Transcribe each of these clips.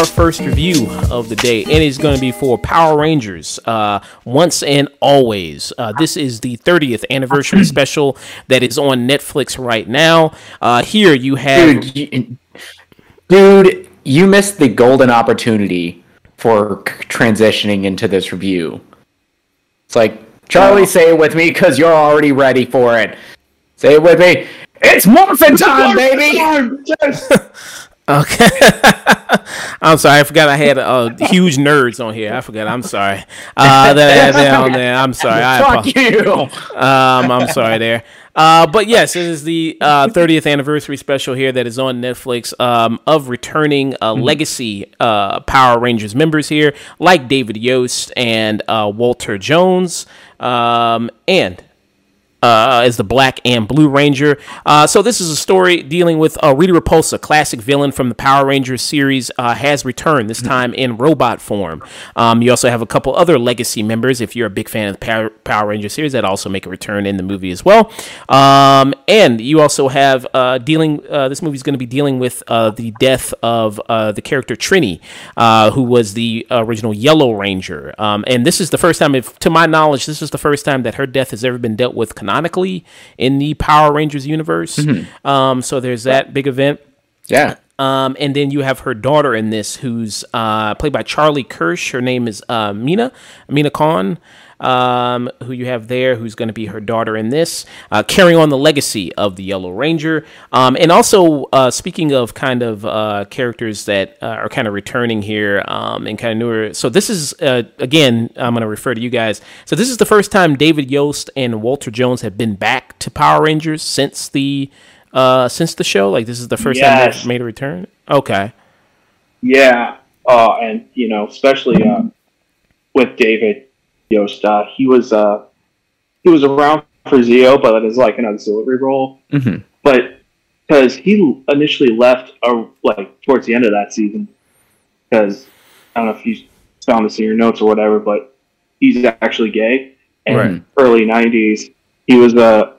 our first review of the day, and it's going to be for Power Rangers uh, Once and Always. Uh, this is the 30th anniversary special that is on Netflix right now. Uh, here you have. Dude, you, dude, you missed the golden opportunity for transitioning into this review. It's like, Charlie, say it with me because you're already ready for it. Say it with me. It's morphin' time, baby! Okay. I'm sorry. I forgot I had uh, huge nerds on here. I forgot. I'm sorry. Uh, that, that on there. I'm sorry. I Fuck apologize. you! Um, I'm sorry there. Uh, but yes, it is the uh, 30th anniversary special here that is on Netflix um, of returning uh, legacy uh, Power Rangers members here, like David Yost and uh, Walter Jones, um, and uh, as the Black and Blue Ranger. Uh, so this is a story dealing with uh, Rita Repulsa, classic villain from the Power Rangers series, uh, has returned this time in robot form. Um, you also have a couple other legacy members, if you're a big fan of the Power, Power Ranger series, that also make a return in the movie as well. Um, and you also have uh, dealing. Uh, this movie is going to be dealing with the death of the character Trini, who was the original Yellow Ranger. Um, and this is the first time, if to my knowledge, this is the first time that her death has ever been dealt with canonically in the Power Rangers universe. Um, so there's that big event. Yeah. Um, and then you have her daughter in this, who's uh, played by Charlie Kersh. Her name is uh, Mina, Mina Kwan, um, who you have there, who's going to be her daughter in this, uh, carrying on the legacy of the Yellow Ranger. Um, and also, uh, speaking of kind of uh, characters that uh, are kind of returning here um, and kind of newer. So this is, uh, again, I'm going to refer to you guys. So this is the first time David Yost and Walter Jones have been back to Power Rangers since the uh, since the show. Like this is the first time they've made a return. Okay. Yeah, uh, and you know, especially uh, with David Yost, uh, he was uh, he was around for Zeo, but as like an auxiliary role. Mhm. But because he initially left, uh, like towards the end of that season, because I don't know if you found this in your notes or whatever, but he's actually gay. And Right. early '90s, he was uh,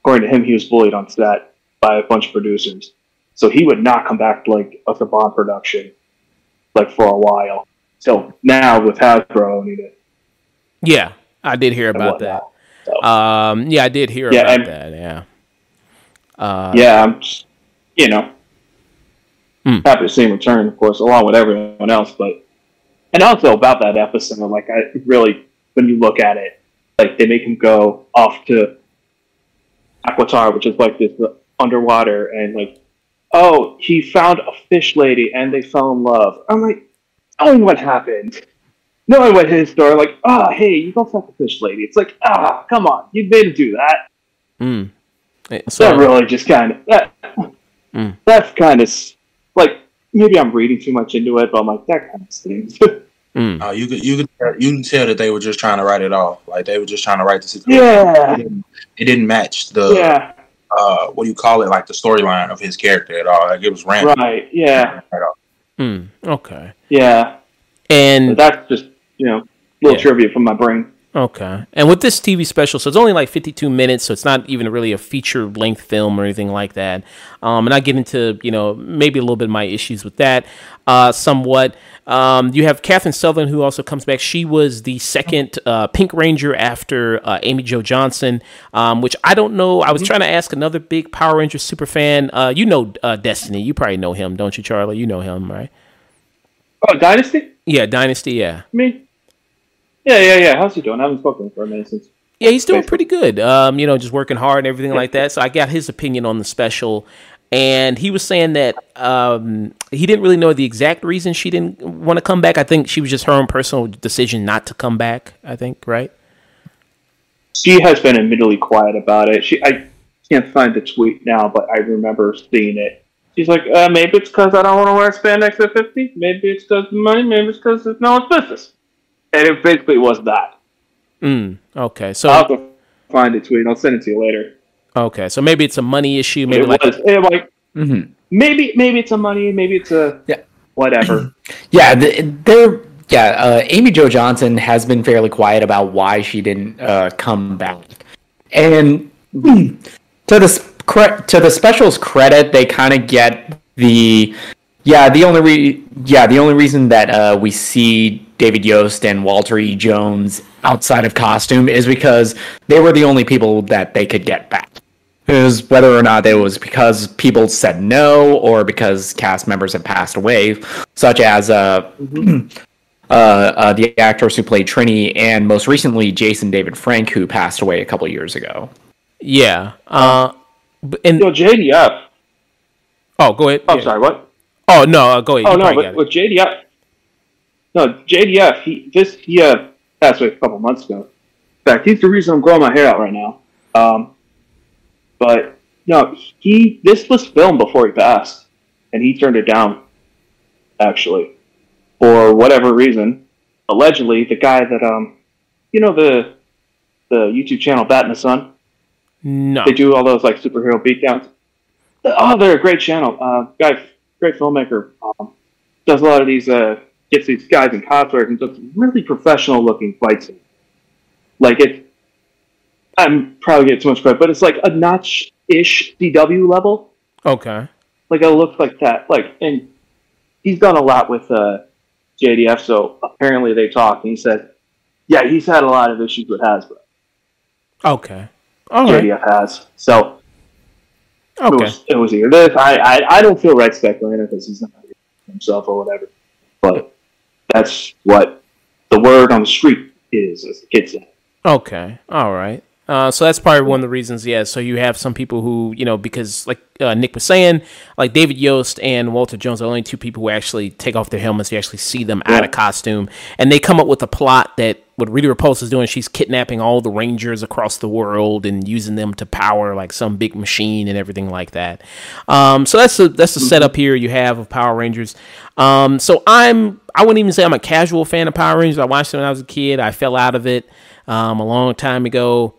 according to him, he was bullied on set by a bunch of producers. So he would not come back like of the Bond production, like for a while. So now with Hasbro owning it, Yeah, I did hear about that. So, Um, yeah, I did hear Yeah, about that. Yeah. Uh, yeah, I'm, just, you know, Hmm. happy to see him return, of course, along with everyone else. But and also about that episode, like I really, when you look at it, like they make him go off to Aquitar, which is like this underwater, and like, oh, he found a fish lady, and they fell in love. I'm like, oh, what happened, knowing to his store like, ah, hey, you go fuck a fish lady. It's like, ah, come on, you made him do that. Mm. That really just kind of that. Mm. That's kind of like maybe I'm reading too much into it, but I'm like that kind of stings. mm. Uh, you could you could you can tell that they were just trying to write it off. Like they were just trying to write the situation. yeah, It didn't, it didn't match the yeah, uh what do you call it? Like the storyline of his character at all. Like it was random. right, yeah, Right. Mm. Okay. yeah. And But that's just you know little Yeah. trivia from my brain. Okay. And with this TV special, so it's only like 52 minutes, so it's not even really a feature length film or anything like that. Um, and I get into, you know, maybe a little bit of my issues with that uh, somewhat. Um, you have Catherine Sutherland, who also comes back. She was the second uh, Pink Ranger after uh, Amy Jo Johnson, um, which I don't know. I was trying to ask another big Power Ranger super fan. Uh, you know uh, Destiny. You probably know him, don't you, Charlie? You know him, right? Oh, Dynasty? Yeah, Dynasty, yeah. Me? Yeah, yeah, yeah. How's he doing? I haven't spoken to him for a minute since. Yeah, he's doing pretty good. Um, you know, just working hard and everything like that. So I got his opinion on the special, and he was saying that um, he didn't really know the exact reason she didn't want to come back. I think she was just her own personal decision not to come back. I think, right? She has been admittedly quiet about it. She, I can't find the tweet now, but I remember seeing it. She's like, uh, maybe it's because I don't want to wear spandex at 50. Maybe it's because of the money. Maybe it's because it's no one's business. And it basically was that. Mm, okay, so I'll have to find the tweet. I'll send it to you later. okay, so maybe it's a money issue. Maybe it like was it, like Mhm. maybe maybe it's a money. Maybe it's a Yeah. whatever. Yeah, th- they're yeah, uh, Amy Jo Johnson has been fairly quiet about why she didn't uh, come back, and to the to the specials credit, they kind of get the yeah the only re- yeah the only reason that uh, we see David Yost and Walter E. Jones outside of costume is because they were the only people that they could get back. Is whether or not it was because people said no or because cast members had passed away, such as uh, uh, uh, the actress who played Trini, and most recently Jason David Frank, who passed away a couple years ago. Yeah. Uh, and Yo, JDF. oh, go ahead. I'm Yeah. sorry, what? Oh no, uh, go ahead. Oh You no, but with JDF, no JDF. He this he uh, passed away a couple months ago. In fact, he's the reason I'm growing my hair out right now. Um, but no, he this was filmed before he passed, and he turned it down. Actually, for whatever reason, allegedly the guy that um, you know the the YouTube channel Bat in the Sun. no. They do all those like superhero beatdowns. Oh, they're a great channel. Uh, guy, great filmmaker. Um, does a lot of these. Uh, gets these guys in cosplayers and does really professional looking fight scenes. Like it. I'm probably getting too much credit, but it's like a notch ish CW level. Okay. Like it looks like that. Like and he's done a lot with uh, JDF. So apparently they talked, and he said, "Yeah, he's had a lot of issues with Hasbro. Okay. All right. JDF has." So It was, it was either this. I, I, I don't feel right speculating because he's not himself or whatever. But that's what the word on the street is, as the kids say. Okay. All right. Uh, so that's probably one of the reasons, yeah. So you have some people who, you know, because like uh, Nick was saying, like David Yost and Walter Jones are the only two people who actually take off their helmets. You actually see them out of costume, and they come up with a plot that what Rita Repulsa is doing. She's kidnapping all the Rangers across the world and using them to power like some big machine and everything like that. Um, so that's the that's the setup here you have of Power Rangers. Um, so I'm I wouldn't even say I'm a casual fan of Power Rangers. I watched it when I was a kid. I fell out of it um, a long time ago.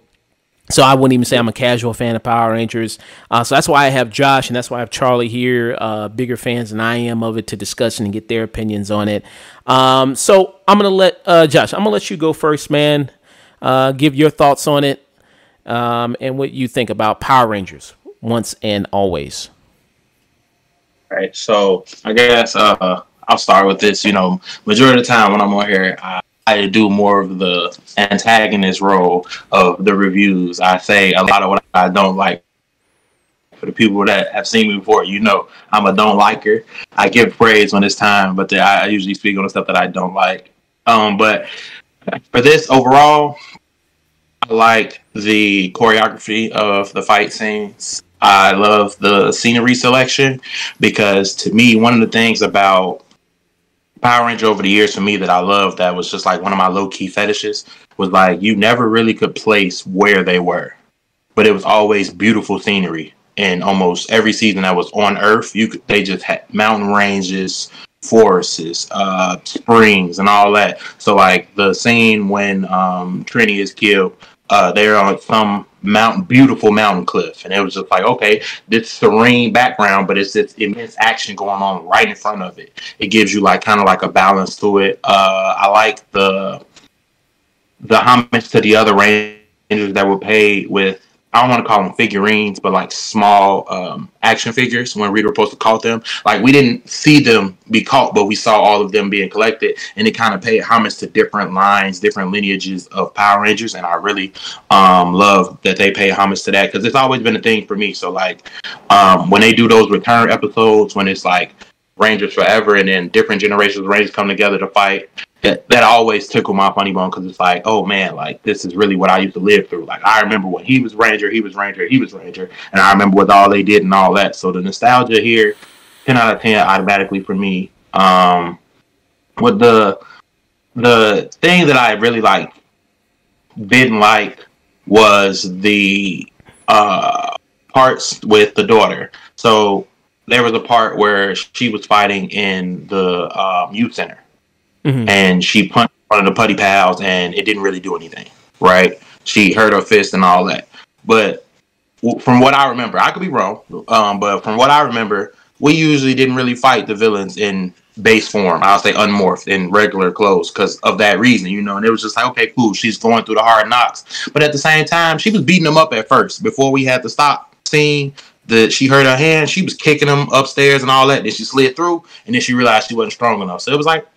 So I wouldn't even say I'm a casual fan of Power Rangers. Uh, so that's why I have Josh and that's why I have Charlie here, uh, bigger fans than I am of it to discuss and get their opinions on it. Um, so I'm gonna let uh, Josh. I'm gonna let you go first, man. Uh, give your thoughts on it um, and what you think about Power Rangers once and always. Right. So I guess uh, I'll start with this. You know, majority of the time when I'm on here, I, I do more of the antagonist role of the reviews. I say a lot of what I don't like. For the people that have seen me before, you know I'm a don't liker. I give praise when it's time, but I usually speak on the stuff that I don't like. Um, but for this overall, I like the choreography of the fight scenes. I love the scenery selection because to me, one of the things about Power Ranger over the years for me that I love that was just like one of my low key fetishes was like you never really could place where they were, but it was always beautiful scenery. And almost every season that was on Earth, you could, they just had mountain ranges, forests, uh, springs, and all that. So like the scene when um, Trini is killed, uh, they're on some mountain, beautiful mountain cliff, and it was just like, okay, this serene background, but it's this immense action going on right in front of it. It gives you like kind of like a balance to it. Uh, I like the the homage to the other rangers that were paid with. I don't want to call them figurines, but like small um, action figures. When Rita Repulsa caught them, like we didn't see them be caught, but we saw all of them being collected, and it kind of paid homage to different lines, different lineages of Power Rangers, and I really um, love that they pay homage to that because it's always been a thing for me. So like um, when they do those return episodes, when it's like Rangers forever, and then different generations of Rangers come together to fight. That, always tickle my funny bone because it's like, oh man, like this is really what I used to live through. Like I remember when he was Ranger, he was Ranger, he was Ranger, and I remember what all they did and all that. So the nostalgia here, ten out of ten automatically for me. Um, with the the thing that I really like didn't like was the uh parts with the daughter. So there was a part where she was fighting in the um, youth center, Mhm. and she punched one of the putty pals, and it didn't really do anything. Right? She hurt her fist and all that. But from what I remember, I could be wrong, um, but from what I remember, we usually didn't really fight the villains in base form. I'll say unmorphed in regular clothes because of that reason, you know. And it was just like, okay, cool. She's going through the hard knocks, but at the same time, she was beating them up at first before we had to stop seeing That she hurt her hand, she was kicking them upstairs and all that. Then she slid through, and then she realized she wasn't strong enough. So it was like,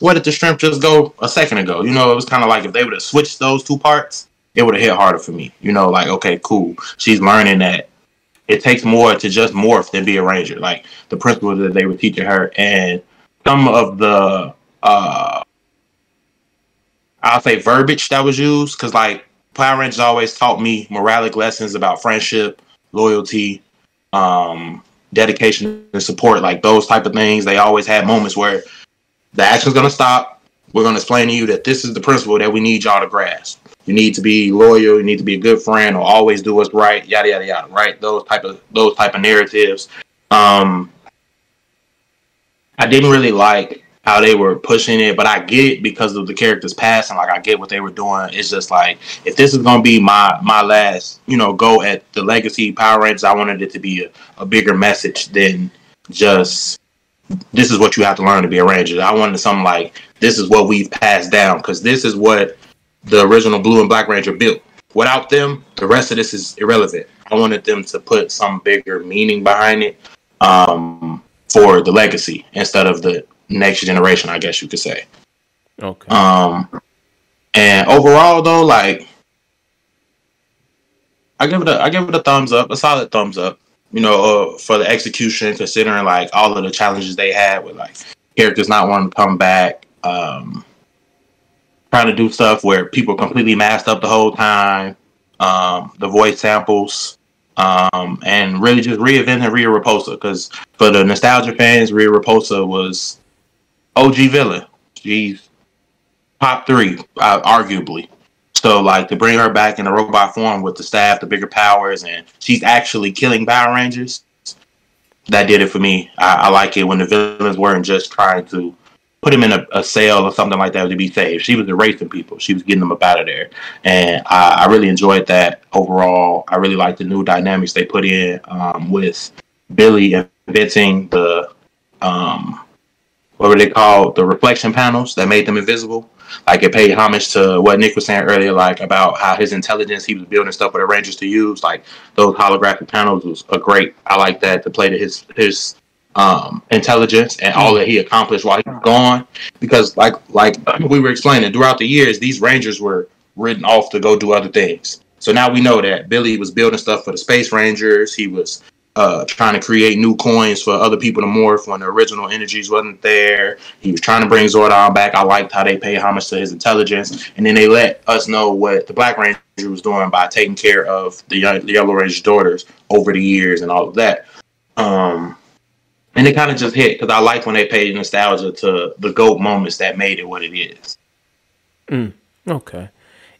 where did the strength just go a second ago? You know, it was kind of like if they would have switched those two parts, it would have hit harder for me. You know, like okay, cool. She's learning that it takes more to just morph than be a ranger. Like the principles that they were teaching her, and some of the uh I'll say verbiage that was used because like Power Rangers always taught me moralic lessons about friendship, loyalty, um, dedication and support, like those type of things. They always had moments where the action's gonna stop. We're gonna explain to you that this is the principle that we need y'all to grasp. You need to be loyal. You need to be a good friend, or always do what's right. Yada yada yada. Right? Those type of those type of narratives. Um, I didn't really like how they were pushing it, but I get it because of the characters passing. Like I get what they were doing. It's just like if this is gonna be my my last, you know, go at the legacy Power Rangers, I wanted it to be a, a bigger message than just this is what you have to learn to be a ranger. I wanted something like this is what we've passed down because this is what the original Blue and Black Ranger built. Without them, the rest of this is irrelevant. I wanted them to put some bigger meaning behind it um, for the legacy instead of the next generation, I guess you could say. Okay. Um, and overall, though, like I give it a I give it a thumbs up, a solid thumbs up. You know, uh, for the execution, considering like all of the challenges they had with like characters not wanting to come back, um, trying to do stuff where people completely masked up the whole time, um, the voice samples, um, and really just reinventing Rita Repulsa. Because for the nostalgia fans, Rita Repulsa was OG villain. She's top three, uh, arguably. So like to bring her back in a robot form with the staff, the bigger powers, and she's actually killing Power Rangers. That did it for me. I, I like it when the villains weren't just trying to put him in a, a, cell or something like that to be saved. She was erasing people. She was getting them up out of there, and I, I really enjoyed that overall. I really like the new dynamics they put in um, with Billy inventing the um, what were they called? The reflection panels that made them invisible. Like it paid homage to what Nick was saying earlier, like about how his intelligence, he was building stuff for the Rangers to use. Like those holographic panels was a great. I like that to play to his his um, intelligence and all that he accomplished while he was gone. Because like like we were explaining throughout the years, these Rangers were written off to go do other things. So now we know that Billy was building stuff for the Space Rangers. He was uh, trying to create new coins for other people to morph when the original energies wasn't there. He was trying to bring Zordon back. I liked how they paid homage to his intelligence, and then they let us know what the Black Ranger was doing by taking care of the, the Yellow Ranger's daughters over the years and all of that. Um, and it kind of just hit because I like when they paid nostalgia to the GOAT moments that made it what it is. Mm, okay,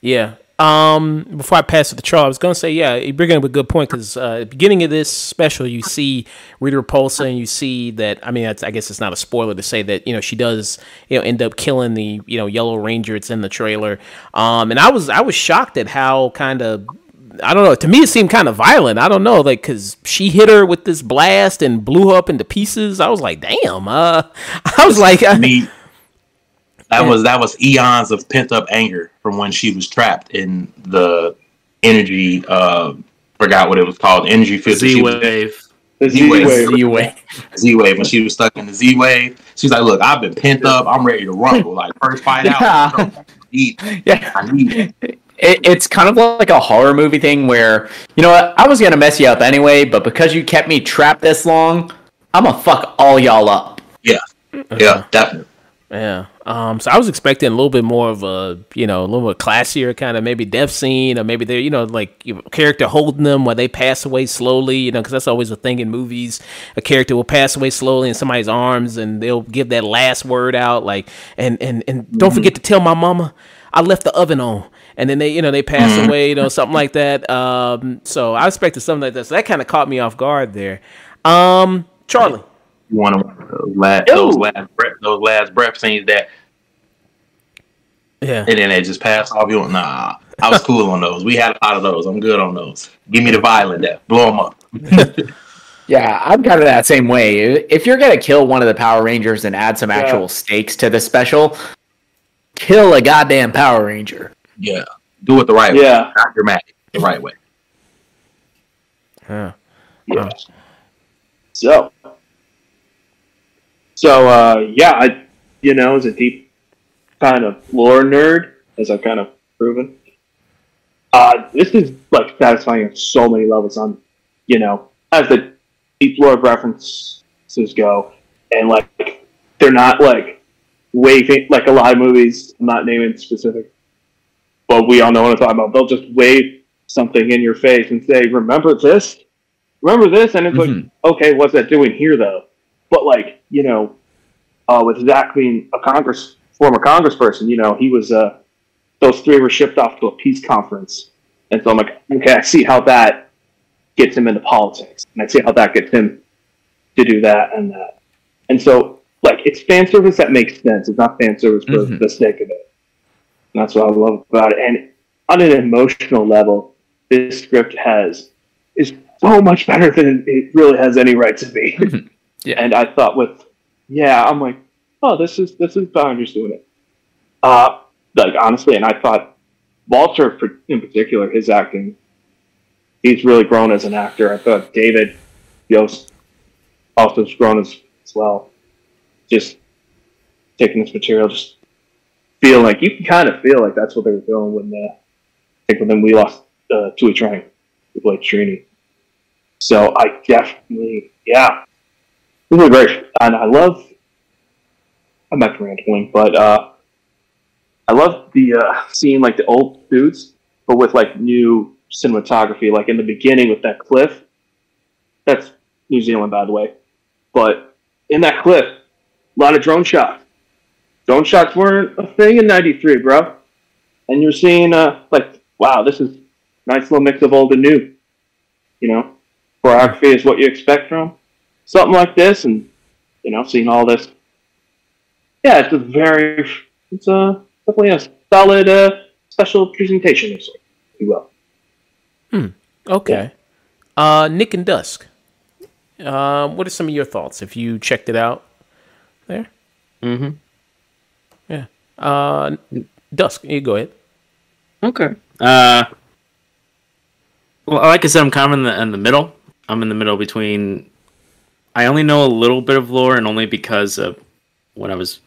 yeah, um, before I pass to Charles, I was gonna say, yeah, you bring up a good point because uh, at the beginning of this special, you see Rita Repulsa, and you see that. I mean, I guess it's not a spoiler to say that you know she does you know end up killing the you know Yellow Ranger. It's in the trailer. Um, and I was I was shocked at how kind of I don't know. To me, it seemed kind of violent. I don't know, like because she hit her with this blast and blew her up into pieces. I was like, damn. Uh, I was like, me. That was that was eons of pent up anger from when she was trapped in the energy. Uh, forgot what it was called. Energy field. Z wave. Z wave. Z wave. Z wave. When she was stuck in the Z wave, she's like, "Look, I've been pent up. I'm ready to rumble. Like first fight out. I need, Yeah. I need it. It, it's kind of like a horror movie thing where, you know what, I was gonna mess you up anyway, but because you kept me trapped this long, I'm gonna fuck all y'all up. Yeah, yeah, definitely. Yeah. Um, so I was expecting a little bit more of a, you know, a little more classier kind of maybe death scene, or maybe they're, you know, like you know, character holding them while they pass away slowly, you know, because that's always a thing in movies. A character will pass away slowly in somebody's arms, and they'll give that last word out, like, and and and don't forget to tell my mama I left the oven on. And then they, you know, they pass away, you know, something like that. Um, so I expected something like that. So that kind of caught me off guard there. Um, Charlie. You want to those last, those last breath, those last breath scenes that, Yeah. and then they just pass off. You want, nah. I was cool on those. We had a lot of those. I'm good on those. Give me the violent death. Blow them up. Yeah, I'm kind of that same way. If you're gonna kill one of the Power Rangers and add some actual stakes to the special, kill a goddamn Power Ranger. Yeah, do it the right way. Yeah. Not dramatic. The right way. Yeah. Yeah. So, so uh, yeah, I, you know, as a deep kind of lore nerd, as I've kind of proven, uh, this is like satisfying on so many levels. On, you know, as the deep lore references go, and like they're not like waving like a lot of movies. I'm not naming specific, but we all know what I'm talking about. They'll just wave something in your face and say, "Remember this." Remember this, and it's like, Mhm. okay, what's that doing here though? But like, you know, uh, with Zach being a Congress former Congressperson, you know, he was uh, those three were shipped off to a peace conference, and so I'm like, okay, I see how that gets him into politics, and I see how that gets him to do that and that, and so like it's fan service that makes sense. It's not fan service for Mhm. the sake of it. And that's what I love about it. And on an emotional level, this script has is so much better than it really has any right to be. Yeah. And I thought with yeah, I'm like, oh, this is this is Rangers doing it. Uh, like honestly, and I thought Walter in particular, his acting, he's really grown as an actor. I thought David Yost also has grown as, as well. Just taking this material, just feel like you can kind of feel like that's what they were doing when the I think when we lost uh, Thuy Trang with Blake Trini. So I definitely, yeah, it was great, and I love. I'm to rambling, but uh, I love the uh, seeing like the old dudes, but with like new cinematography. Like in the beginning with that cliff, that's New Zealand, by the way. But in that cliff, a lot of drone shots. Drone shots weren't a thing in '93, bro. And you're seeing, uh, like, wow, this is nice little mix of old and new. You know, choreography is what you expect from something like this, and you know, seeing all this. Yeah, it's a very, it's a definitely a solid uh, special presentation, if you will. Hmm. Okay. Uh, Nick and Dusk. Uh, what are some of your thoughts if you checked it out there? Mm-hmm. Yeah. Uh, Dusk, you go ahead. Okay. Uh, well, like I said, I'm kind of in the in the middle. I'm in the middle between. I only know a little bit of lore, and only because of when I was,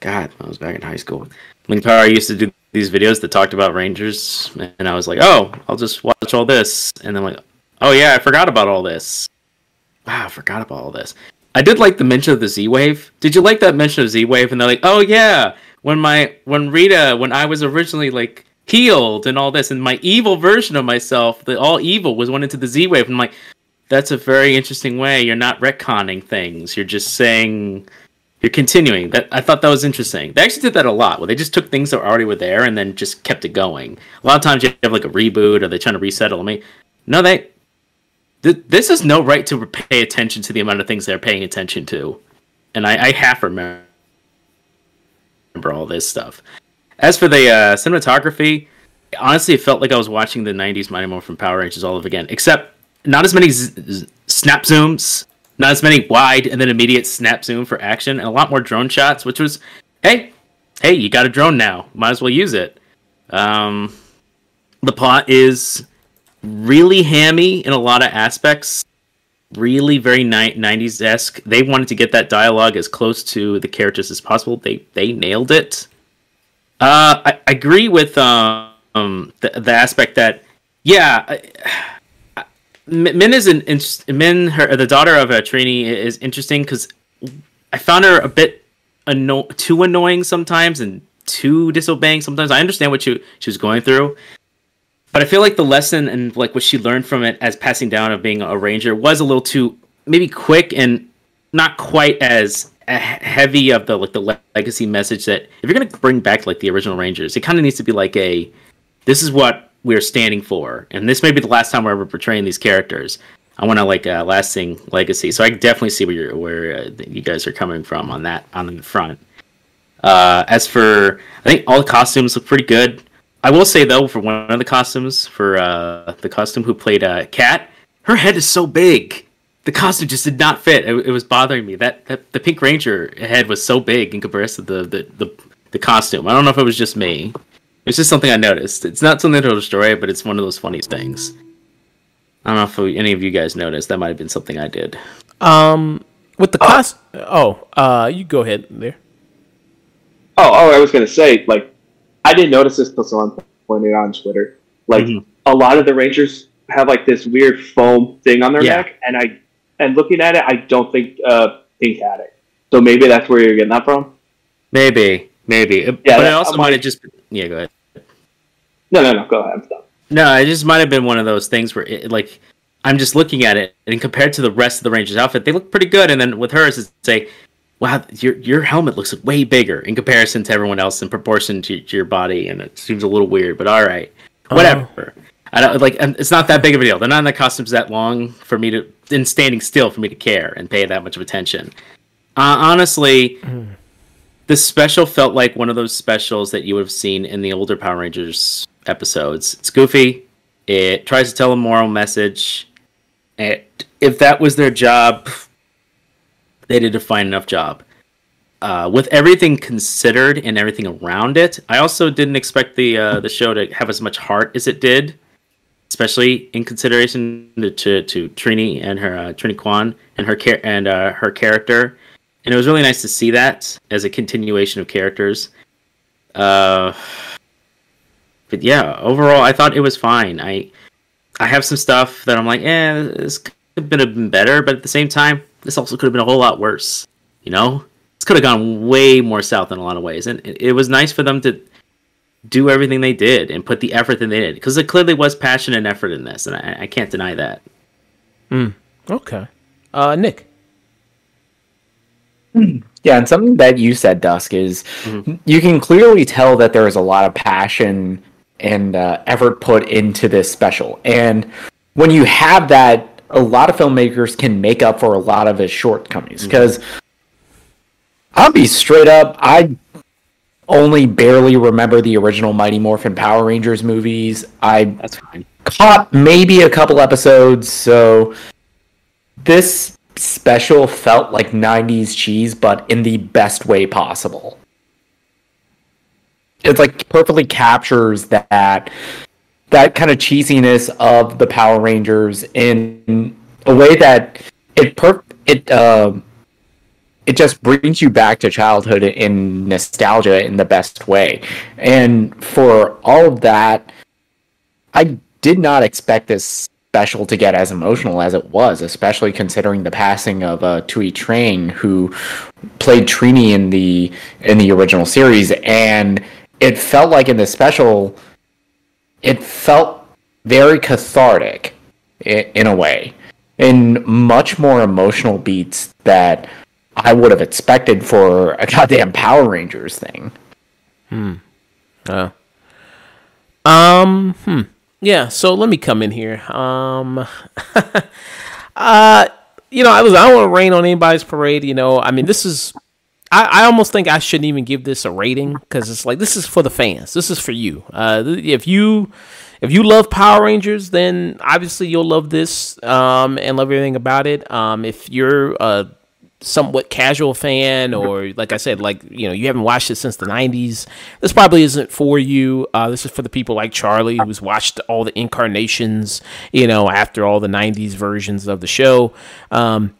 God, I was back in high school. Link Power used to do these videos that talked about Rangers, and I was like, oh, I'll just watch all this, and then like, oh yeah, I forgot about all this. Wow, I forgot about all this. I did like the mention of the Z Wave. Did you like that mention of Z Wave? And they're like, oh yeah, when my when Rita when I was originally like healed and all this, and my evil version of myself, the all evil was went into the Z Wave. And I'm like, that's a very interesting way. You're not retconning things. You're just saying you're continuing. That I thought that was interesting. They actually did that a lot, where they just took things that already were there and then just kept it going. A lot of times you have like a reboot or they're trying to resettle. Mean, no, they th- this is no right to pay attention to the amount of things they're paying attention to, and I, I half remember remember all this stuff. As for the uh, cinematography, honestly, it felt like I was watching the '90s Mighty Morphin Power Rangers all over again, except not as many z- snap zooms, not as many wide and then immediate snap zoom for action, and a lot more drone shots, which was, hey, hey, you got a drone now, might as well use it. Um, the plot is really hammy in a lot of aspects really very ni- 90s esque they wanted to get that dialogue as close to the characters as possible. They they nailed it. Uh i, I agree with um the, the aspect that yeah Min is an in- Min her the daughter of a trainee is interesting because I found her a bit anno- too annoying sometimes and too disobeying sometimes. I understand what she she was going through, but I feel like the lesson and like what she learned from it as passing down of being a ranger was a little too maybe quick and not quite as heavy of the like the legacy message that if you're gonna bring back like the original rangers, it kind of needs to be like a this is what we're standing for, and this may be the last time we're ever portraying these characters. I want to like a lasting legacy, so I definitely see where you're where uh, you guys are coming from on that on the front. Uh, as for, I think all the costumes look pretty good. I will say though, for one of the costumes, for uh, the costume who played uh, Cat, her head is so big. the costume just did not fit. It, it was bothering me. That, that the Pink Ranger head was so big in comparison to the, the, the, the costume. I don't know if it was just me. It's just something I noticed. It's not something to destroy but it's one of those funny things. I don't know if we, any of you guys noticed. That might have been something I did. Um, with the cost. Oh, uh, you go ahead there. Oh, oh, I was gonna say, like, I didn't notice this until someone pointed it out on Twitter. Like, Mhm. a lot of the Rangers have like this weird foam thing on their Yeah. neck, and I, and looking at it, I don't think uh, Pink had it. So maybe that's where you're getting that from. Maybe, maybe. Yeah, but it also I'm might like- have just. Yeah, go ahead. No, no, no. Go ahead. No, it just might have been one of those things where, it, like, I'm just looking at it, and compared to the rest of the Rangers outfit, they look pretty good. And then with hers, it's say, wow, your your helmet looks way bigger in comparison to everyone else in proportion to, to your body, and it seems a little weird. But all right, whatever. I don't like. and It's not that big of a deal. They're not in the costumes that long for me to, in standing still, for me to care and pay that much of attention. Uh, honestly, the special felt like one of those specials that you would have seen in the older Power Rangers episodes. It's goofy. It tries to tell a moral message. It, if that was their job, they did a fine enough job. Uh, with everything considered and everything around it, I also didn't expect the uh, the show to have as much heart as it did, especially in consideration to to, to Trini and her uh, Trini Kwan and her char- and uh, her character and it was really nice to see that as a continuation of characters. Uh, but yeah, overall, I thought it was fine. I I have some stuff that I'm like, eh, this could have been, better, but at the same time, this also could have been a whole lot worse. You know, this could have gone way more south in a lot of ways, and it, it was nice for them to do everything they did and put the effort that they did because it clearly was passion and effort in this, and I, I can't deny that. Okay. Uh, Nick. Yeah, and something that you said, Dusk, is you can clearly tell that there is a lot of passion and uh, effort put into this special. And when you have that, a lot of filmmakers can make up for a lot of his shortcomings. Because I'll be straight up, I only barely remember the original Mighty Morphin Power Rangers movies. I That's fine. caught maybe a couple episodes, so this special felt like 90s cheese, but in the best way possible. It's like perfectly captures that that kind of cheesiness of the Power Rangers in a way that it per it um it just brings you back to childhood in nostalgia in the best way. And for all of that, I did not expect this special to get as emotional as it was, especially considering the passing of uh, Thuy Trang, who played Trini in the in the original series, and it felt like in the special, it felt very cathartic in a way, in much more emotional beats that I would have expected for a goddamn Power Rangers thing. Uh, um, hmm. Yeah, so let me come in here. Um, uh, you know, I was I don't want to rain on anybody's parade. You know, I mean, this is. I, I almost think I shouldn't even give this a rating because it's like this is for the fans. This is for you. Uh, if you if you love Power Rangers, then obviously you'll love this um, and love everything about it. Um, if you're a somewhat casual fan or like i said like you know you haven't watched it since the 90s this probably isn't for you uh, this is for the people like charlie who's watched all the incarnations you know after all the 90s versions of the show um,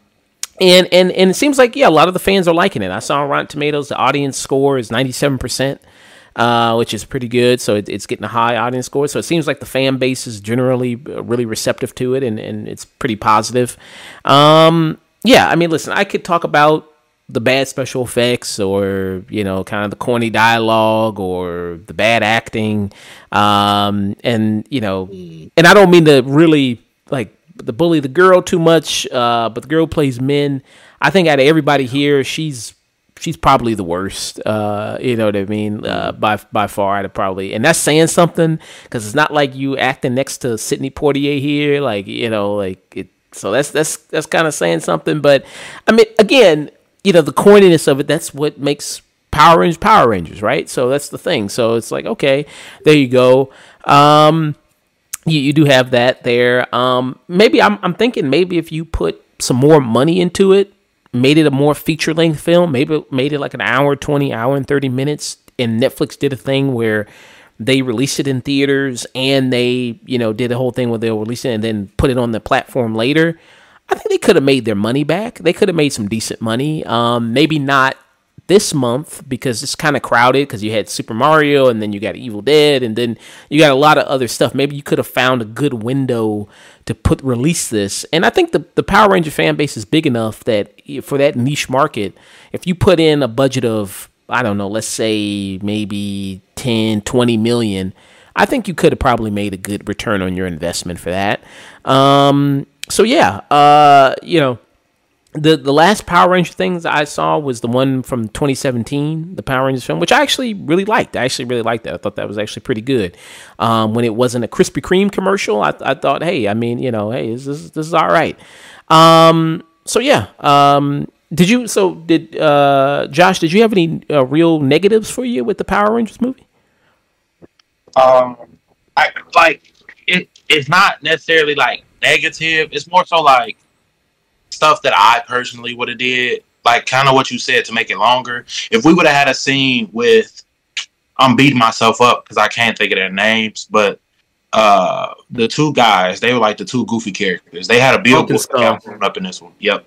and and and it seems like yeah a lot of the fans are liking it i saw on rotten tomatoes the audience score is 97% uh, which is pretty good. So it, it's getting a high audience score. So it seems like the fan base is generally uh, really receptive to it, and, and it's pretty positive. Um, yeah, I mean, listen, I could talk about the bad special effects, or you know, kind of the corny dialogue, or the bad acting, um, and you know, and I don't mean to really like the bully the girl too much, uh, but the girl plays men. I think out of everybody here, she's she's probably the worst. Uh, you know what I mean? Uh, by by far, I'd probably, and that's saying something because it's not like you acting next to Sidney Poitier here, like you know, like it. So that's that's that's kind of saying something. But I mean, again, you know, the corniness of it. That's what makes Power Rangers Power Rangers, right? So that's the thing. So it's like, okay, there you go. Um, you, you do have that there. Um, maybe I'm I'm thinking maybe if you put some more money into it, made it a more feature length film, maybe made it like an hour, 20, hour and 30 minutes. And Netflix did a thing where they released it in theaters and they, you know, did a whole thing where they'll release it and then put it on the platform later. I think they could have made their money back. They could have made some decent money. Um, maybe not this month because it's kind of crowded because you had Super Mario and then you got Evil Dead and then you got a lot of other stuff. Maybe you could have found a good window to put release this. And I think the the Power Ranger fan base is big enough that for that niche market, if you put in a budget of I don't know, let's say maybe 10, 20 million, I think you could have probably made a good return on your investment for that. Um, so yeah, uh, you know, the the last Power Ranger things I saw was the one from 2017, the Power Rangers film, which I actually really liked. I actually really liked that. I thought that was actually pretty good. Um, when it wasn't a Krispy Kreme commercial, I, I thought, hey, I mean, you know, hey, this is this is all right. Um, so yeah, um, did you? So did uh, Josh? Did you have any uh, real negatives for you with the Power Rangers movie? Um, I like it. It's not necessarily like negative. It's more so like stuff that I personally would have did. Like kind of what you said to make it longer. If we would have had a scene with, I'm beating myself up because I can't think of their names, but uh the two guys, they were like the two goofy characters. They had a billboard up in this one. Yep.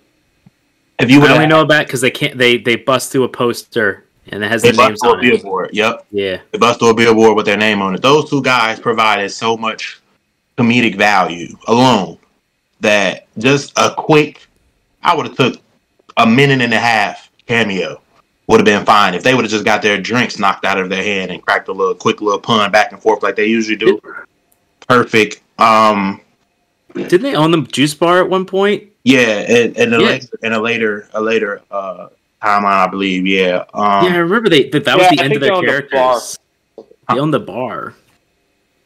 If you would only know that because they can't they they bust through a poster and it has they the names on a billboard. Yep. Yeah. They bust through a billboard with their name on it. Those two guys provided so much comedic value alone that just a quick I would have took a minute and a half cameo would have been fine if they would have just got their drinks knocked out of their hand and cracked a little quick little pun back and forth like they usually do. Perfect. Um Didn't they own the juice bar at one point? Yeah, and, and a yeah. later in a later a later uh timeline, I believe. Yeah. Um, yeah, I remember they that, that yeah, was the I end of their characters. The they owned the bar.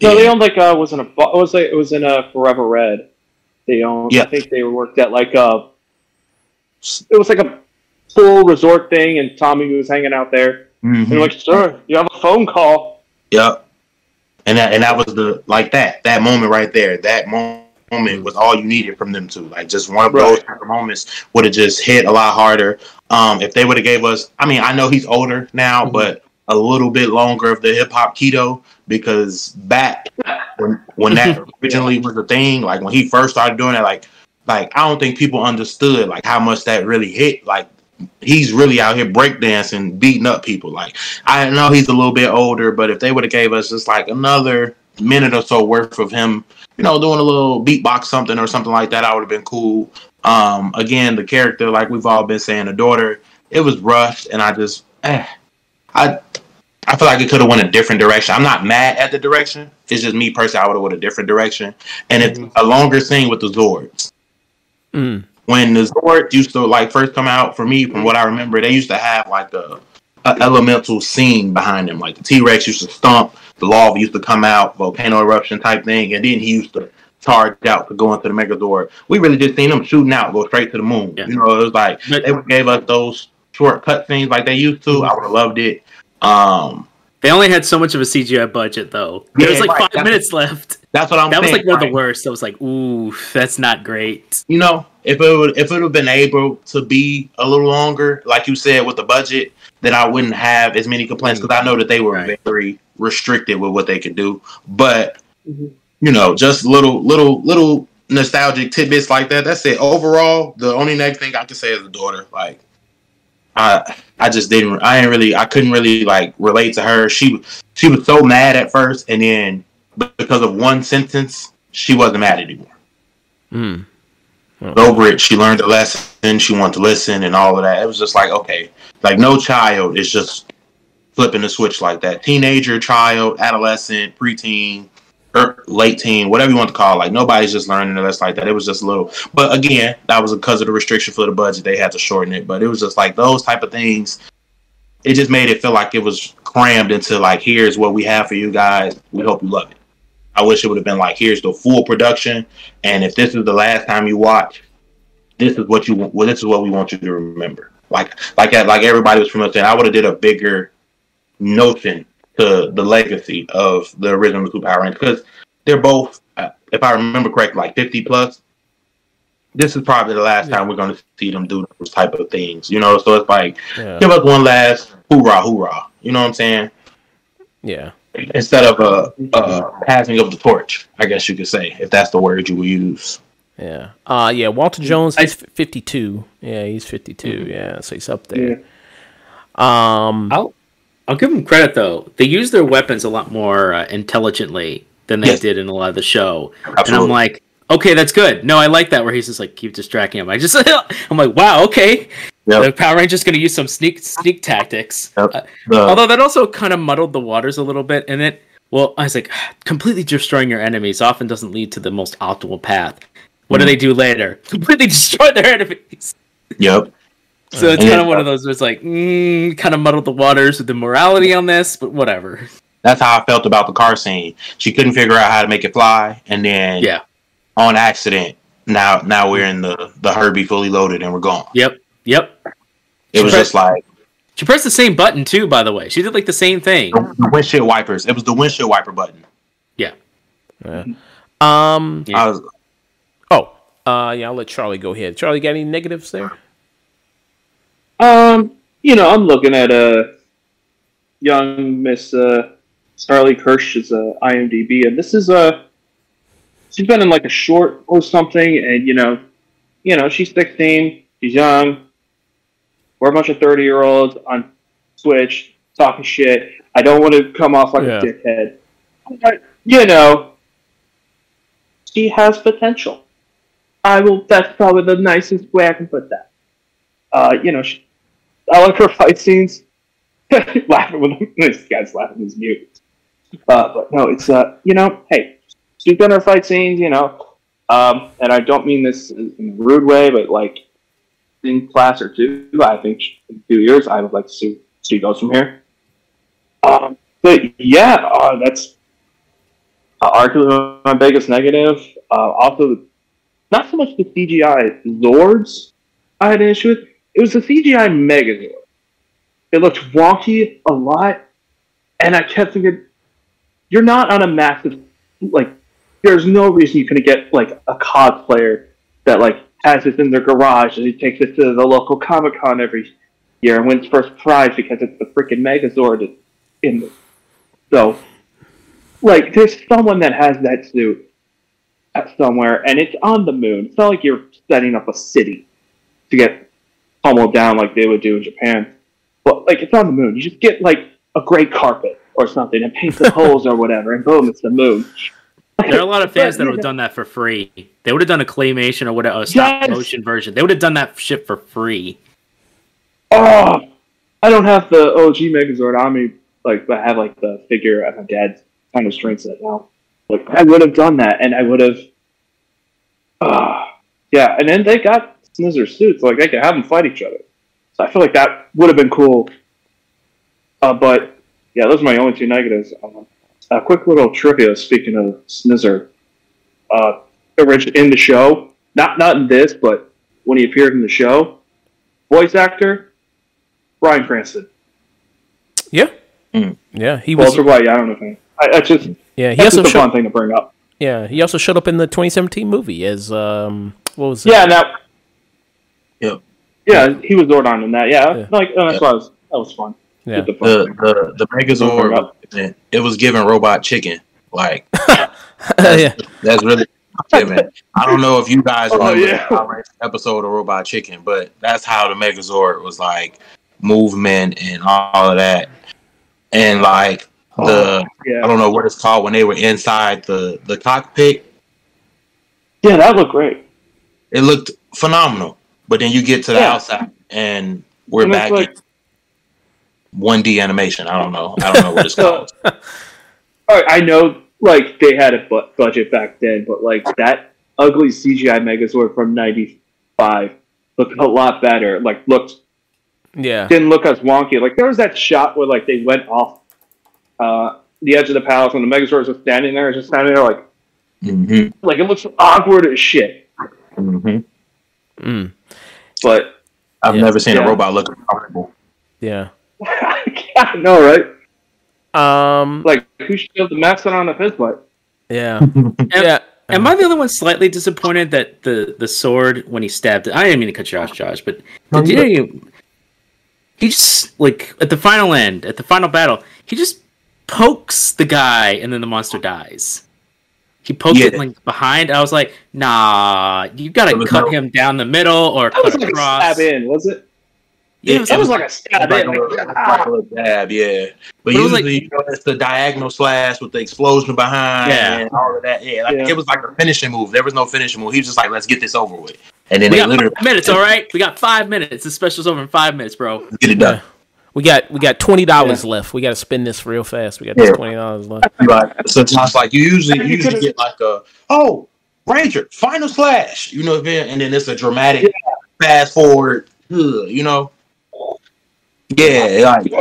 No, yeah. they owned like uh was in a it was like it was in a Forever Red. They owned. Yeah. I think they worked at like a it was like a full resort thing, and Tommy was hanging out there. Mm-hmm. And like, sir, you have a phone call. Yep. And that and that was the like that that moment right there. That moment was all you needed from them two. Like just one of right. those type of moments would have just hit a lot harder. Um, if they would have gave us, I mean, I know he's older now, mm-hmm. but a little bit longer of the hip hop kido because back when when that originally was the thing, like when he first started doing it, like like I don't think people understood like how much that really hit. Like he's really out here breakdancing, beating up people. Like I know he's a little bit older, but if they would have gave us just like another minute or so worth of him, you know, doing a little beatbox something or something like that, I would have been cool. Um, again, the character, like we've all been saying, the daughter, it was rushed, and I just, eh, I, I feel like it could have went a different direction. I'm not mad at the direction. It's just me personally. I would have went a different direction, and it's mm-hmm. a longer scene with the Zords. Mm. When the Zords used to like first come out for me, from what I remember, they used to have like a, a elemental scene behind them. Like the T Rex used to stomp, the lava used to come out, volcano eruption type thing, and then he used to charge out to go into the Megazord. We really just seen them shooting out, go straight to the moon. Yeah. You know, it was like but, they gave us those short cut scenes like they used to. I would have loved it. Um, they only had so much of a CGI budget, though. There yeah, was like right. five that's minutes left. That's what I'm. That saying, was like one right. of the worst. I was like, ooh, that's not great. You know, if it would if it would have been able to be a little longer, like you said, with the budget, then I wouldn't have as many complaints because I know that they were right. very restricted with what they could do. But mm-hmm. you know, just little little little nostalgic tidbits like that. That's it. Overall, the only next thing I can say is the daughter. Like I I just didn't I didn't really I couldn't really like relate to her. She she was so mad at first and then because of one sentence, she wasn't mad anymore. Mm. Over it, she learned a lesson. She wanted to listen and all of that. It was just like okay, like no child is just flipping the switch like that. Teenager, child, adolescent, preteen, or late teen, whatever you want to call it. Like nobody's just learning unless like that. It was just a little, but again, that was because of the restriction for the budget. They had to shorten it, but it was just like those type of things. It just made it feel like it was crammed into like, here's what we have for you guys. We hope you love it. I wish it would have been like, here's the full production, and if this is the last time you watch, this is what you want. Well, this is what we want you to remember. Like, like, like everybody was from saying, I would have did a bigger notion to the legacy of the original two Power Rangers because they're both, uh, if I remember correctly, like 50 plus. this is probably the last time we're going to see them do those type of things. You know, so it's like Yeah. give us one last hoorah, hoorah. You know what I'm saying? Yeah. Instead of a, a passing of the torch, I guess you could say, if that's the word you would use. Yeah. Uh yeah, Walter Jones, he's 52. Yeah, he's 52. Yeah, so he's up there. Um I'll I'll give them credit though. They use their weapons a lot more uh, intelligently than they Yes. did in a lot of the show. And I'm like, okay, that's good. No, I like that where he's just like keep distracting him. I just I'm like, wow, okay. Yep. The Power Rangers going to use some sneak sneak tactics. Yep. Uh, The- although that also kind of muddled the waters a little bit, and it well, I was like, completely destroying your enemies often doesn't lead to the most optimal path. What do they do later? Completely destroy their enemies. yep. So it's Yeah. kind of one of those where it's like, mm, kind of muddled the waters with the morality on this, but whatever. That's how I felt about the car scene. She couldn't figure out how to make it fly, and then Yeah. on accident, now now we're in the the Herbie fully loaded and we're gone. Yep. Yep. It was Right. just like She pressed the same button too, by the way. She did like the same thing. the windshield wipers. It was the windshield wiper button. Yeah. um Yeah. I was oh, uh yeah, I'll let Charlie go ahead. Charlie got any negatives there? You know, I'm looking at a young Miss uh, Charlie Kersh's uh, IMDb, and this is a she's been in like a short or something, and you know, you know, she's 16, she's young. We're a bunch of 30 year olds on Twitch talking shit. I don't want to come off like Yeah. a dickhead, but you know, she has potential. I will. That's probably the nicest way I can put that. Uh, you know, she, I like her fight scenes. laughing when this guy's laughing his mute. Uh, but no, it's uh, you know, hey, she's done her fight scenes, you know, um, and I don't mean this in a rude way, but like in class or two, I think in two years, I would like to see she goes from here. Um, but yeah, uh, that's uh, arguably my biggest negative. Uh, also, not so much the CGI Zords I had an issue with. It was the CGI Megazord. It looked wonky a lot, and I kept thinking, you're not on a massive like. There's no reason you couldn't get like a cosplayer that like has this in their garage and he takes it to the local Comic Con every year and wins first prize because it's the freaking Megazord in the so like there's someone that has that suit at somewhere and it's on the moon. It's not like you're setting up a city to get pummeled down like they would do in Japan. But like it's on the moon. You just get like a great carpet or something and paint the holes or whatever and boom, it's the moon. There are a lot of fans that would have done that for free. They would have done a claymation or whatever, a stop Yes! motion version. They would have done that shit for free. Oh, I don't have the OG Megazord on me, like, but I have like the figure at my dad's kind of strength set now. Like, I would have done that, and I would have. Uh, yeah, and then they got Snizzard suits, like they could have them fight each other. So I feel like that would have been cool. Uh, but yeah, those are my only two negatives. Um, a quick little trivia. Speaking of Snizzard, uh, in the show, not not in this, but when he appeared in the show, voice actor Bryan Cranston. Yeah. Mm. Yeah, he was Walter White, I don't know if I, I that's just Yeah, he that's also just a showed, fun thing to bring up. yeah, he also showed up in the 2017 movie as um what was it? Yeah, now Yep. yeah, he was Zordon in that. Yeah, Yeah. like uh, that's why was, that was fun. Yeah. Just a fun the the the Megazord. was It was given robot chicken. Like yeah. that's really given. I don't know if you guys Oh, remember yeah. the episode of Robot Chicken, but that's how the Megazord was like movement and all of that, and like the I Yeah, don't know what it's called when they were inside the the cockpit. yeah, that looked great. It looked phenomenal, but then you get to the Yeah. outside and we're And back like- in one D animation. I don't know. I don't know what it's called. All right, I know, like they had a bu- budget back then, but like that ugly CGI Megazord from '95 looked a lot better. Like looked Yeah. didn't look as wonky. Like there was that shot where like they went off uh, the edge of the palace and the Megazord was standing there, just standing there, like hmm like it looks awkward as shit. hmm Mm. But I've Yeah. never seen Yeah. a robot look comfortable. Yeah. I know, right? Um Like who should have the mask on if his butt? yeah. yeah. Am I the only one slightly disappointed that the the sword when he stabbed it? I didn't mean to cut you off, Josh, but No, did you- you, he just like at the final end, at the final battle, he just pokes the guy, and then the monster dies. He pokes it like behind. I was like, nah, you gotta cut no- him down the middle or That was cut like a stab in, was it? Yeah, it was That was like- like a stab Like in. Like, like ah. dab, yeah. But But usually, like- you know, it's the diagonal slash with the explosion behind Yeah. and all of that. Yeah, like Yeah. it was like a finishing move. There was no finishing move. He was just like, "Let's get this over with," and then we they got literally five minutes, all right? We got five minutes. The special's over in five minutes, bro. get it done. We got we got twenty dollars left. We got to spend this real fast. We got Yeah. this twenty dollars left. Right. So it's like you usually you You usually get like a oh Ranger final slash, you know, event, and then it's a dramatic fast forward, ugh, you know. Yeah, like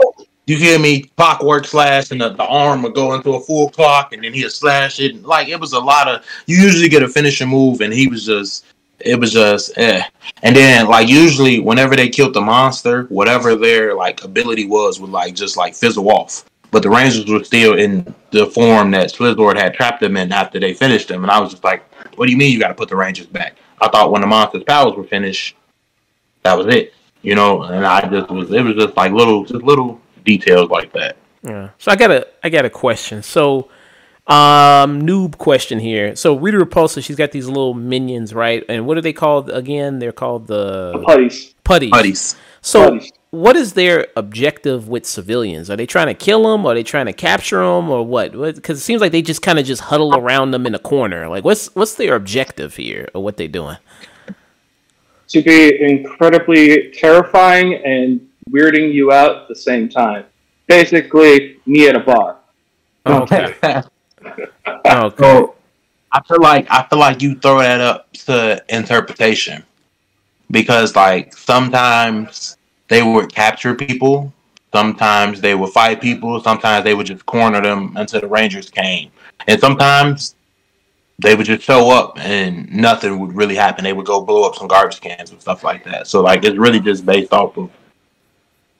you hear me, clockwork slash, and the, the arm would go into a full clock, and then he'd slash it. Like it was a lot of. You usually get a finishing move, and he was just. It was just, eh. And then, like usually, whenever they killed the monster, whatever their like ability was, would like just like fizzle off. But the Rangers were still in the form that Slizzlord had trapped them in after they finished them, and I was just like, "What do you mean you got to put the Rangers back?" I thought when the monster's powers were finished, that was it, you know. And I just was, it was just like little, just little details like that. Yeah. So I got a I got a question. So um noob question here. So Rita Repulsa, she's got these little minions, right? And what are they called again? They're called the Putties. putties. Putties. So Putties. what is their objective with civilians? Are they trying to kill them? Are they trying to capture them, or what? Because it seems like they just kind of just huddle around them in a corner. Like, what's what's their objective here, or what they're doing? To be incredibly terrifying and weirding you out at the same time. Basically, me at a bar. Okay. Okay. So I feel like I feel like you throw that up to interpretation because like sometimes they would capture people, sometimes they would fight people, sometimes they would just corner them until the Rangers came, and sometimes they would just show up and nothing would really happen. They would go blow up some garbage cans and stuff like that. So like it's really just based off of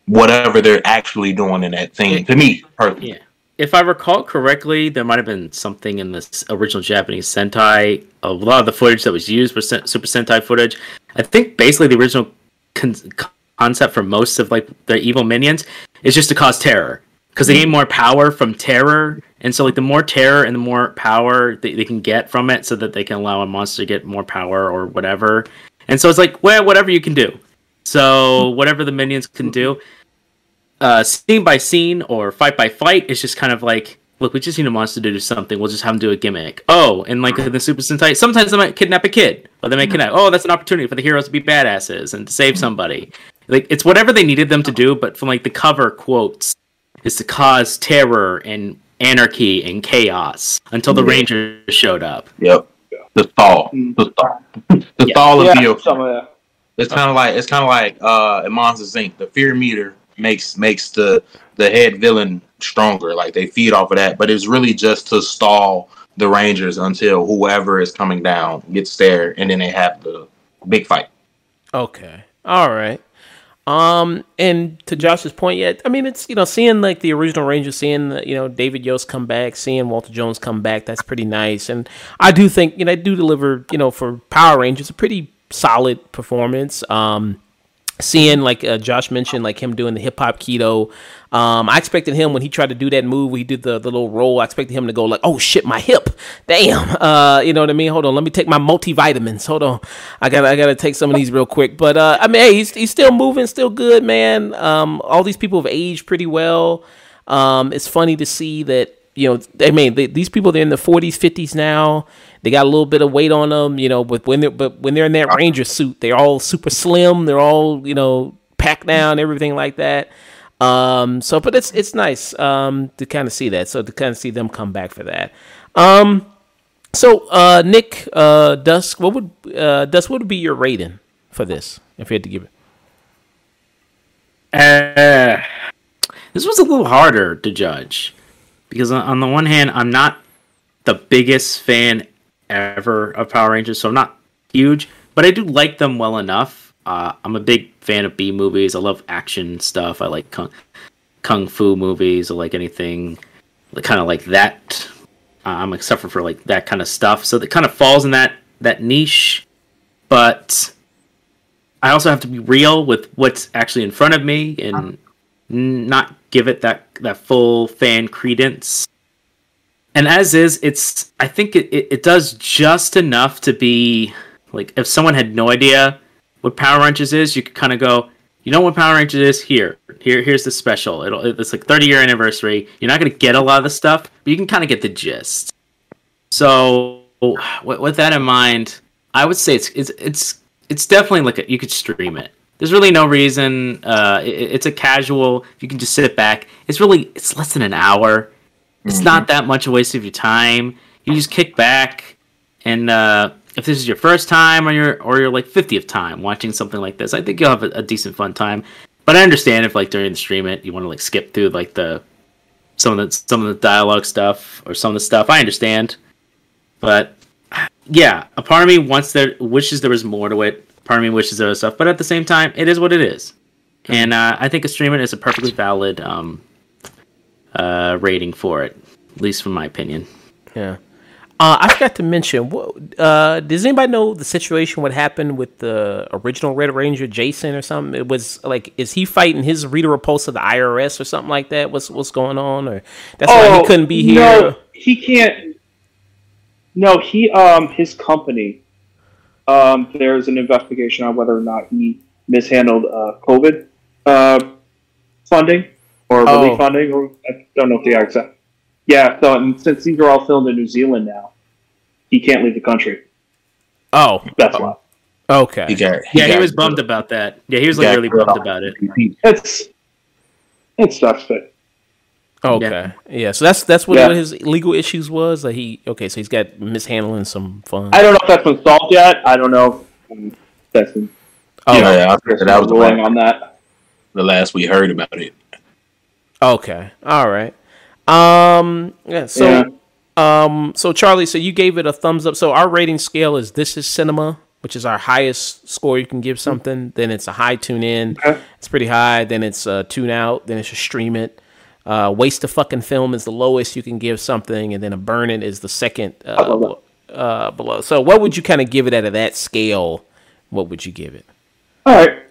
whatever they're actually doing in that scene. To me, personally. Yeah. If I recall correctly, there might have been something in this original Japanese Sentai. A lot of the footage that was used was Super Sentai footage. I think basically the original con- concept for most of like the evil minions is just to cause terror because they gain more power from terror, and so like the more terror and the more power they, they can get from it, so that they can allow a monster to get more power or whatever. And so it's like, well, whatever you can do. So whatever the minions can do, uh, scene by scene or fight by fight It's just kind of like, look, we just need a monster to do something. We'll just have him do a gimmick. Oh, and like in the Super Sentai, sometimes they might kidnap a kid, or they might kidnap. Oh, that's an opportunity for the heroes to be badasses and to save somebody. Like it's whatever they needed them to do, but from like the cover quotes is to cause terror and anarchy and chaos until the Rangers showed up. Yep. The stall. The stall. the Yeah. stall of Yeah, vehicle. some of that. It's kind of like it's kind of like uh, in Monsters Inc. The fear meter makes makes the the head villain stronger. Like they feed off of that, but it's really just to stall the Rangers until whoever is coming down gets there, and then they have the big fight. Okay. All right. Um, and to Josh's point, yeah, I mean, it's you know, seeing like the original Rangers, seeing you know David Yost come back, seeing Walter Jones come back, that's pretty nice. And I do think you know, I do deliver, you know, for Power Rangers, a pretty solid performance. Um, seeing like uh, Josh mentioned, like him doing the hip hop kido. Um, I expected him when he tried to do that move, he did the, the little roll. I expected him to go like, "Oh shit, my hip! Damn!" Uh, you know what I mean? Hold on, let me take my multivitamins. Hold on, I got I got to take some of these real quick. But uh, I mean, hey, he's he's still moving, still good, man. Um, all these people have aged pretty well. Um, it's funny to see that you know, I mean, they, these people they're in the 40s, 50s now. They got a little bit of weight on them, you know. But when they're but when they're in that Ranger suit, they're all super slim. They're all you know packed down, everything like that. Um, so, but it's it's nice um, to kind of see that. So to kind of see them come back for that. Um, so uh, Nick uh, Dusk, what would uh, Dusk? What would be your rating for this if you had to give it? Uh, this was a little harder to judge because on, the one hand, I'm not the biggest fan ever of Power Rangers, so I'm not huge, but I do like them well enough. Uh, I'm a big fan of B movies. I love action stuff. I like kung, kung fu movies. I like anything kind of like that I'm a suffer for like that kind of stuff. So it kind of falls in that that niche, but I also have to be real with what's actually in front of me and not give it that that full fan credence. And as is, it's I think it, it, it does just enough to be like if someone had no idea what Power Rangers is, you could kind of go, you know what Power Rangers is? Here, here, here's the special. It'll it's like 30 year anniversary. You're not gonna get a lot of the stuff, but you can kind of get the gist. So with, with that in mind, I would say it's it's it's it's definitely like a, you could stream it. There's really no reason. Uh, it, it's a casual. You can just sit back. It's really it's less than an hour. It's mm-hmm. not that much a waste of your time. You just kick back, and uh, if this is your first time or your or your like 50th time watching something like this, I think you'll have a, a decent fun time. But I understand if like during the stream it you want to like skip through like the some of the some of the dialogue stuff or some of the stuff. I understand, but yeah, a part of me wants there wishes there was more to it part of me wishes there was stuff, but at the same time, it is what it is. And uh, I think a streamer is a perfectly valid um, uh, rating for it, at least from my opinion. Yeah. Uh, I forgot to mention. What, uh, does anybody know the situation? What happened with the original Red Ranger, Jason, or something? It was like, is he fighting his Rita Repulsa of the IRS or something like that? What's what's going on? Or that's oh, why he oh, couldn't be here. No, he can't. No, he um his company um, there's an investigation on whether or not he mishandled uh, COVID uh, funding or oh. relief funding, or I don't know if the exact. Yeah, so and since these are all filmed in New Zealand now, he can't leave the country. Oh, that's why. Okay. He got, he yeah, he was bummed about that. Yeah, he was like really bummed about it. It's it sucks, but Okay. Yeah. yeah. So that's that's what yeah. his legal issues was. That he okay, so he's got mishandling some funds. I don't know if that's been solved yet. I don't know. That's been, oh yeah, yeah that was ruling on that. The last we heard about it. Okay. All right. Um. Yeah. So. Yeah. Um. So Charlie, so you gave it a thumbs up. So our rating scale is this is cinema, which is our highest score you can give something. Then it's a high tune in. Okay. It's pretty high. Then it's a tune out. Then it's a stream it. Uh, waste of fucking film is the lowest you can give something, and then a burn it is the second uh, uh, below. So, what would you kind of give it out of that scale? What would you give it? All right.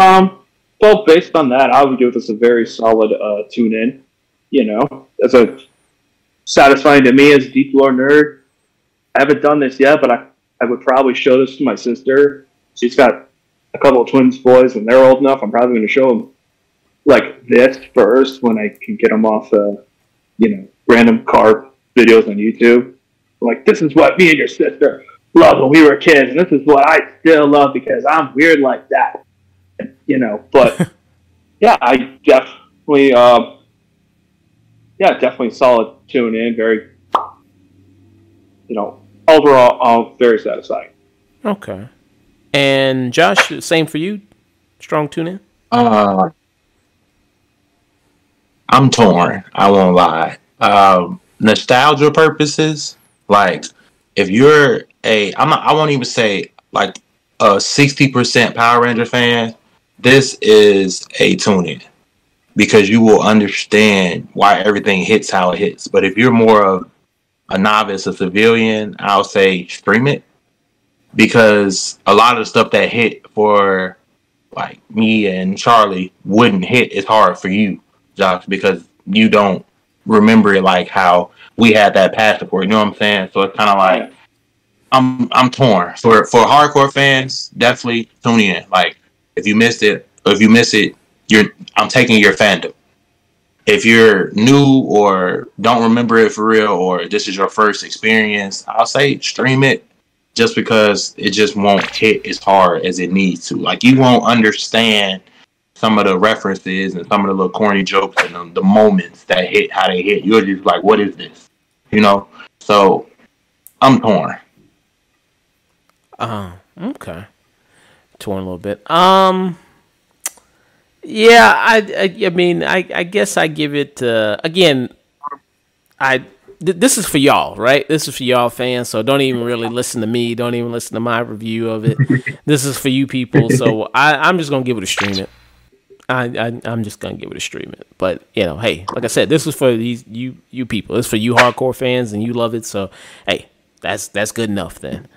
Um. Well, based on that, I would give this a very solid uh, tune in. You know, as a satisfying to me as a deep lore nerd. I haven't done this yet, but I, I would probably show this to my sister. She's got a couple of twins boys, and they're old enough. I'm probably going to show them like this first when I can get them off, uh, you know, random car videos on YouTube. Like, this is what me and your sister loved when we were kids, and this is what I still love because I'm weird like that. You know, but yeah, I definitely, uh, yeah, definitely solid tune in. Very, you know, overall, uh, very satisfying. Okay. And Josh, same for you. Strong tune in. Uh, I'm torn. I won't lie. Um, nostalgia purposes, like if you're a, I'm not, I won't even say like a 60% Power Ranger fan. This is a tune in because you will understand why everything hits how it hits. But if you're more of a novice, a civilian, I'll say stream it because a lot of the stuff that hit for like me and Charlie wouldn't hit as hard for you Because you don't remember it like how we had that passion for. You know what I'm saying? So it's kind of like I'm I'm torn for for hardcore fans. Definitely tune in. Like if you missed it, if you miss it, you're I'm taking your fandom. If you're new or don't remember it for real, or this is your first experience, I'll say stream it just because it just won't hit as hard as it needs to. Like you won't understand some of the references and some of the little corny jokes and the, the moments that hit how they hit. You're just like, what is this? You know? So I'm torn. Uh, okay. Torn a little bit. Um, yeah, I, I, I mean, I, I guess I give it, uh, again, I, th- this is for y'all, right? This is for y'all fans. So don't even really listen to me. Don't even listen to my review of it. this is for you people. So I, I'm just going to give it a stream it. I, I I'm just gonna give it a stream it. But you know, hey, like I said, this was for these you you people. It's for you hardcore fans and you love it. So hey, that's that's good enough then.